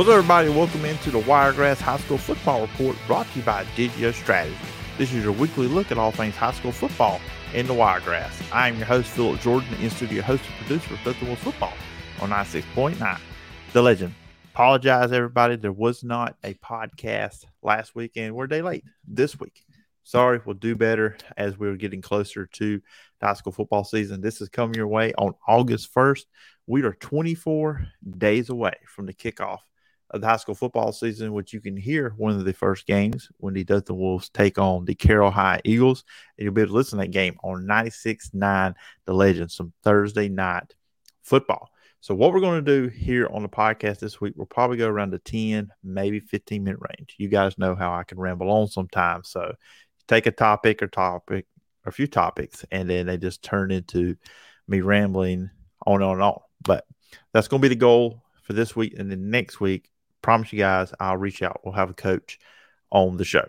What's up, everybody? Welcome into the Wiregrass High School Football Report brought to you by Digio Strategy. This is your weekly look at all things high school football in the Wiregrass. I am your host, Phillip Jordan, in studio host and producer of Thunder Football on 96.9. The legend. Apologize, everybody. There was not a podcast last weekend. We're a day late this week. Sorry, we'll do better as we're getting closer to the high school football season. This is coming your way on August 1st. We are 24 days away from the kickoff of the high school football season, which you can hear one of the first games when the Dothan Wolves take on the Carroll High Eagles. And you'll be able to listen to that game on 96.9 The Legend, some Thursday night football. So, what we're going to do here on the podcast this week, we'll probably go around the 10, maybe 15 minute range. You guys know how I can ramble on sometimes. So, take a topic or topic or a few topics, and then they just turn into me rambling on and on and on. But that's going to be the goal for this week. And then next week, promise you guys, I'll reach out. We'll have a coach on the show.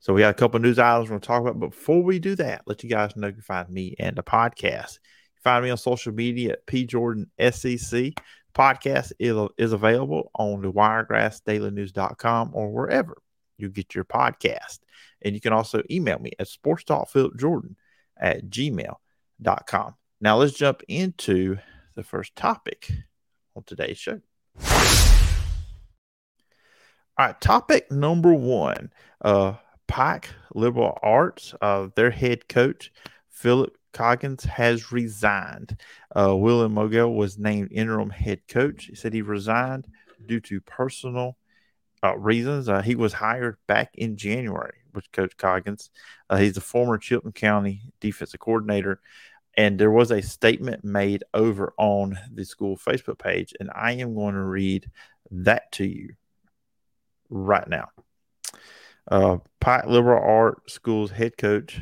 So we got a couple news items we're going to talk about. But before we do that, let you guys know you can find me and the podcast. Find me on social media at pjordansec. Podcast is, is available on the wiregrassdailynews.com or wherever you get your podcast. And you can also email me at sportstalkphilipjordan at gmail.com. Now let's jump into the first topic on today's show. All right, topic number one. Uh, Pike Liberal Arts, uh, their head coach, Philip Coggins, has resigned. Uh, William Mogel was named interim head coach. He said he resigned due to personal uh, reasons. Uh, he was hired back in January with Coach Coggins. Uh, he's a former Chilton County defensive coordinator. And there was a statement made over on the school Facebook page, and I am going to read that to you right now. Uh, Pike Liberal Art School's head coach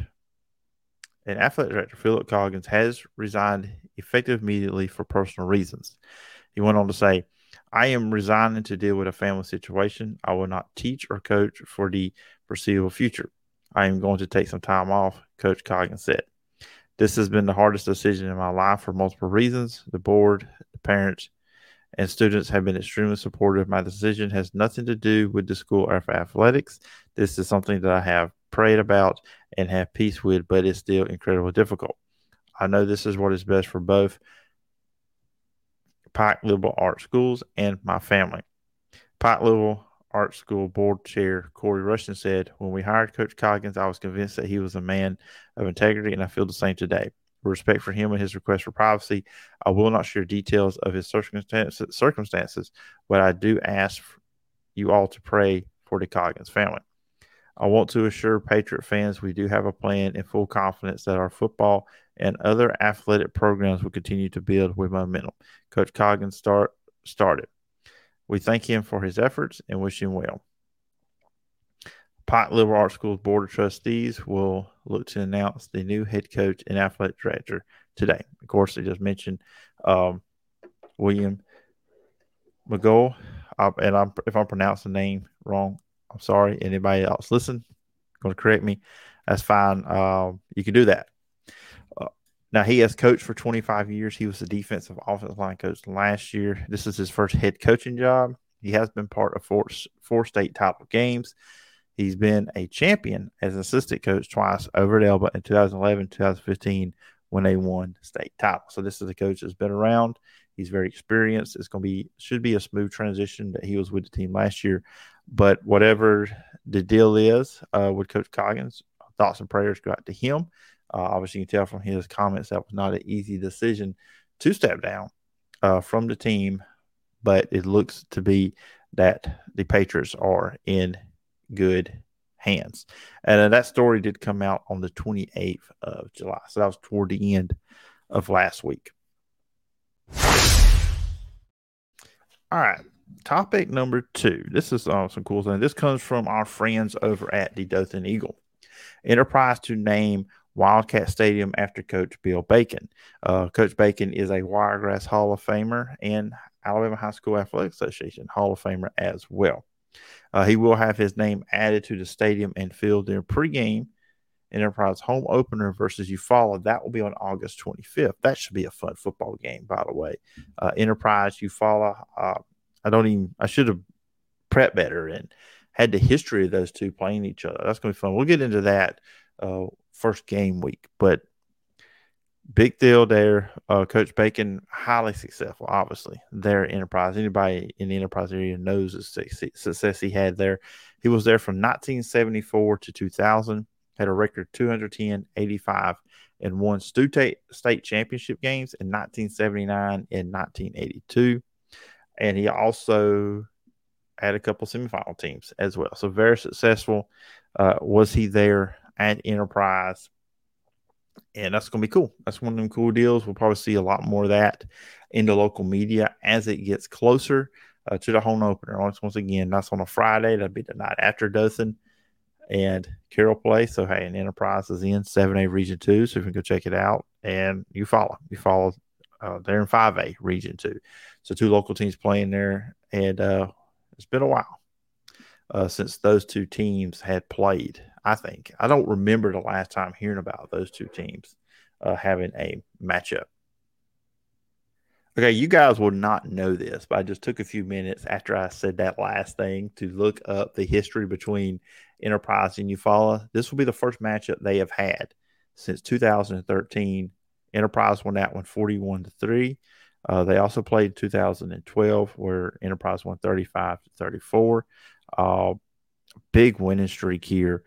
and athletic director Philip Coggins has resigned effective immediately for personal reasons. He went on to say, I am resigning to deal with a family situation. I will not teach or coach for the foreseeable future. I am going to take some time off, Coach Coggins said. This has been the hardest decision in my life for multiple reasons. The board, the parents, and students have been extremely supportive. My decision has nothing to do with the school or athletics. This is something that I have prayed about and have peace with, but it's still incredibly difficult. I know this is what is best for both Pike Liberal Art Schools and my family. Pike Liberal Art School Board Chair Corey Rushton said, When we hired Coach Coggins, I was convinced that he was a man of integrity, and I feel the same today respect for him and his request for privacy. I will not share details of his circumstances, but I do ask you all to pray for the Coggins family. I want to assure Patriot fans we do have a plan and full confidence that our football and other athletic programs will continue to build with momentum. Coach Coggins start, started. We thank him for his efforts and wish him well. Pike Liberal Arts School's Board of Trustees will look to announce the new head coach and athletic director today. Of course, they just mentioned um, William McGoll, uh, and I'm, if I'm pronouncing the name wrong, I'm sorry. Anybody else listen, going to correct me? That's fine. Um, you can do that. Uh, now he has coached for 25 years. He was the defensive offensive line coach last year. This is his first head coaching job. He has been part of four, four state title games. He's been a champion as an assistant coach twice over at Elba in 2011, 2015 when they won state title. So this is a coach that's been around. He's very experienced. It's going to be should be a smooth transition that he was with the team last year. But whatever the deal is uh, with Coach Coggins, thoughts and prayers go out to him. Uh, obviously, you can tell from his comments that was not an easy decision to step down uh, from the team, but it looks to be that the Patriots are in good hands. And uh, that story did come out on the 28th of July. So that was toward the end of last week. All right. Topic number two. This is uh, some cool thing. This comes from our friends over at the Dothan Eagle. Enterprise to name Wildcat Stadium after Coach Bill Bacon. Uh, Coach Bacon is a Wiregrass Hall of Famer and Alabama High School Athletic Association Hall of Famer as well. Uh, he will have his name added to the stadium and field during pregame Enterprise home opener versus Eufaula. That will be on August 25th. That should be a fun football game, by the way. Uh, Enterprise, Eufaula. Uh, I don't even. I should have prepped better and had the history of those two playing each other. That's going to be fun. We'll get into that uh, first game week, but big deal there. Uh, Coach Bacon, highly successful, obviously, there Enterprise. Anybody in the Enterprise area knows the success he had there. He was there from 1974 to 2000, had a record 210, 85, and won state, state championship games in 1979 and 1982. And he also had a couple semifinal teams as well. So very successful. Uh, was he there at Enterprise? And that's going to be cool. That's one of them cool deals. We'll probably see a lot more of that in the local media as it gets closer uh, to the home opener. Once, once again, that's on a Friday. That'll be the night after Dothan and Carroll play. So hey, an Enterprise is in seven A Region Two, so if you can go check it out. And Eufaula, you follow. Uh, they're in five A Region Two, so two local teams playing there, and uh, it's been a while uh, since those two teams had played. I think I don't remember the last time hearing about those two teams uh, having a matchup. Okay, you guys will not know this, but I just took a few minutes after I said that last thing to look up the history between Enterprise and Eufaula. This will be the first matchup they have had since 2013. Enterprise won that one 41 to 3. Uh, they also played 2012 where Enterprise won 35 to 34. Uh, big winning streak here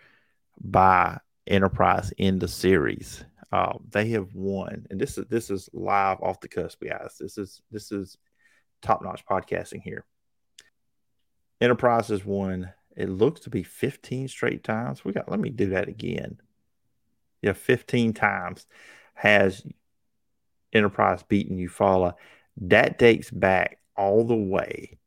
by Enterprise in the series. Uh, they have won, and this is this is live off the cusp, guys. This is this is top notch podcasting here. Enterprise has won. It looks to be 15 straight times. We got. Let me do that again. Yeah, 15 times has Enterprise beaten Eufaula. That dates back all the way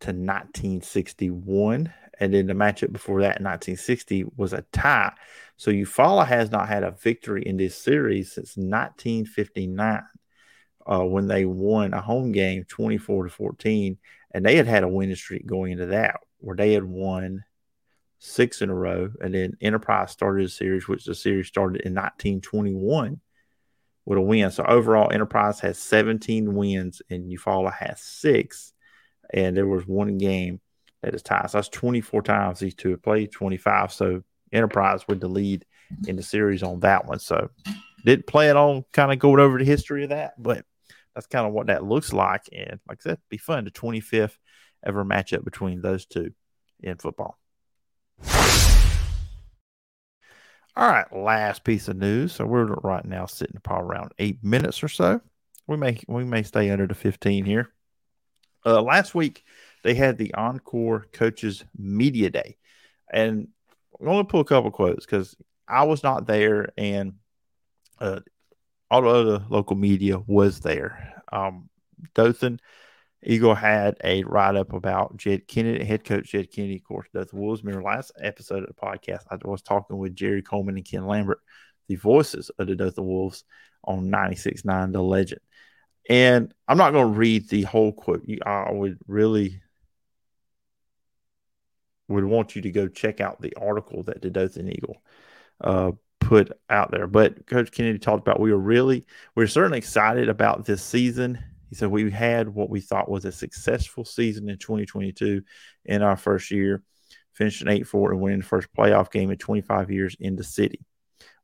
to 1961 and then the matchup before that in 1960 was a tie. So Eufaula has not had a victory in this series since 1959 uh, when they won a home game 24 to 14. And they had had a winning streak going into that where they had won six in a row. And then Enterprise started a series, which the series started in 1921 with a win. So overall, Enterprise has 17 wins and Eufaula has six. And there was one game that is tied. So that's 24 times these two have played, 25. So Enterprise with the lead in the series on that one. So didn't plan on kind of going over the history of that, but that's kind of what that looks like. And like I said, be fun. The 25th ever matchup between those two in football. All right, last piece of news. So we're right now sitting probably around eight minutes or so. We may we may stay under the 15 here. Uh, last week, they had the Encore Coaches Media Day. And I'm going to pull a couple quotes because I was not there and uh, all the other local media was there. Um, Dothan Eagle had a write up about Jed Kennedy, head coach Jed Kennedy, of course, Dothan Wolves. Remember last episode of the podcast, I was talking with Jerry Coleman and Ken Lambert, the voices of the Dothan Wolves on 96.9 The Legend. And I'm not going to read the whole quote. I would really would want you to go check out the article that the Dothan Eagle uh, put out there. But Coach Kennedy talked about we were really, we are certainly excited about this season. He said we had what we thought was a successful season in 2022 in our first year, finishing 8 4 and winning the first playoff game in 25 years in the city.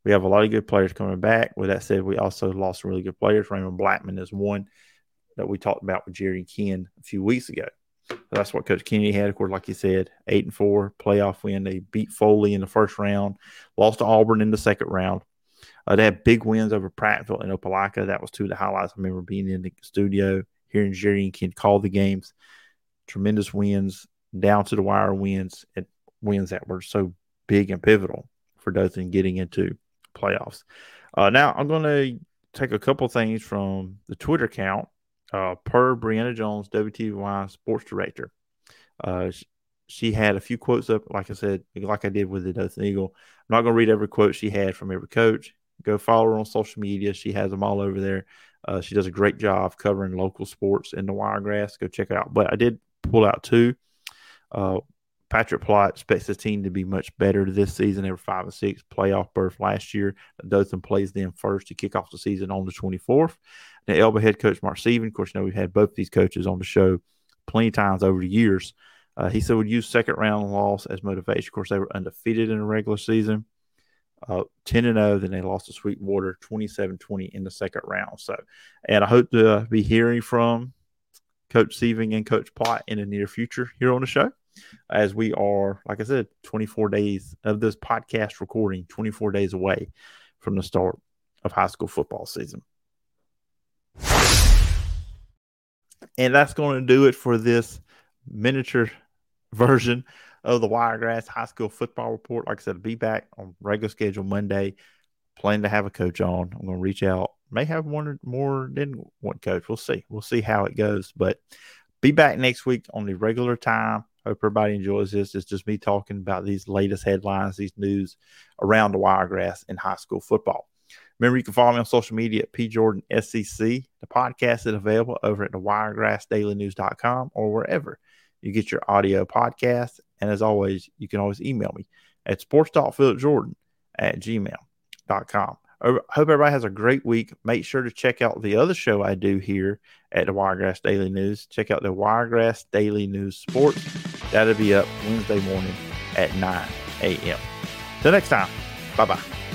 We have a lot of good players coming back. With that said, we also lost some really good players. Raymond Blackman is one that we talked about with Jerry Ken a few weeks ago. So that's what Coach Kennedy had. Of course, like you said, eight and four playoff win. They beat Foley in the first round, lost to Auburn in the second round. Uh, they had big wins over Prattville and Opelika. That was two of the highlights. I remember being in the studio, hearing Jerry and Ken call the games. Tremendous wins, down to the wire wins, and wins that were so big and pivotal for Dothan getting into playoffs. Uh, now, I'm going to take a couple things from the Twitter account uh, per Brianna Jones, WTVY sports director. Uh, she had a few quotes up, like I said, like I did with the Dothan Eagle. I'm not going to read every quote she had from every coach. Go follow her on social media. She has them all over there. Uh, she does a great job covering local sports in the Wiregrass. Go check it out. But I did pull out two. Uh, Patrick Plott expects his team to be much better this season. They were five and six playoff berth last year. Dothan plays them first to kick off the season on the 24th. Now, Elba head coach Mark Sieving, of course, you know we've had both these coaches on the show plenty of times over the years. Uh, he said would use second round loss as motivation. Of course, they were undefeated in the regular season, uh, 10 and 0. Then they lost to Sweetwater 27 20 in the second round. So, and I hope to be hearing from Coach Sieving and Coach Plott in the near future here on the show, as we are, like I said, 24 days of this podcast recording, 24 days away from the start of high school football season. And that's going to do it for this miniature version of the Wiregrass High School Football Report. Like I said, I'll be back on regular schedule Monday. Plan to have a coach on. I'm going to reach out. May have one more than one coach. We'll see. We'll see how it goes. But be back next week on the regular time. Hope everybody enjoys this. It's just me talking about these latest headlines, these news around the Wiregrass in high school football. Remember, you can follow me on social media at pjordansec. The podcast is available over at the wiregrassdailynews.com or wherever you get your audio podcast. And as always, you can always email me at sports.philipjordan at gmail.com. I hope everybody has a great week. Make sure to check out the other show I do here at the Wiregrass Daily News. Check out the Wiregrass Daily News Sports. That'll be up Wednesday morning at 9 a.m. Till next time, bye bye.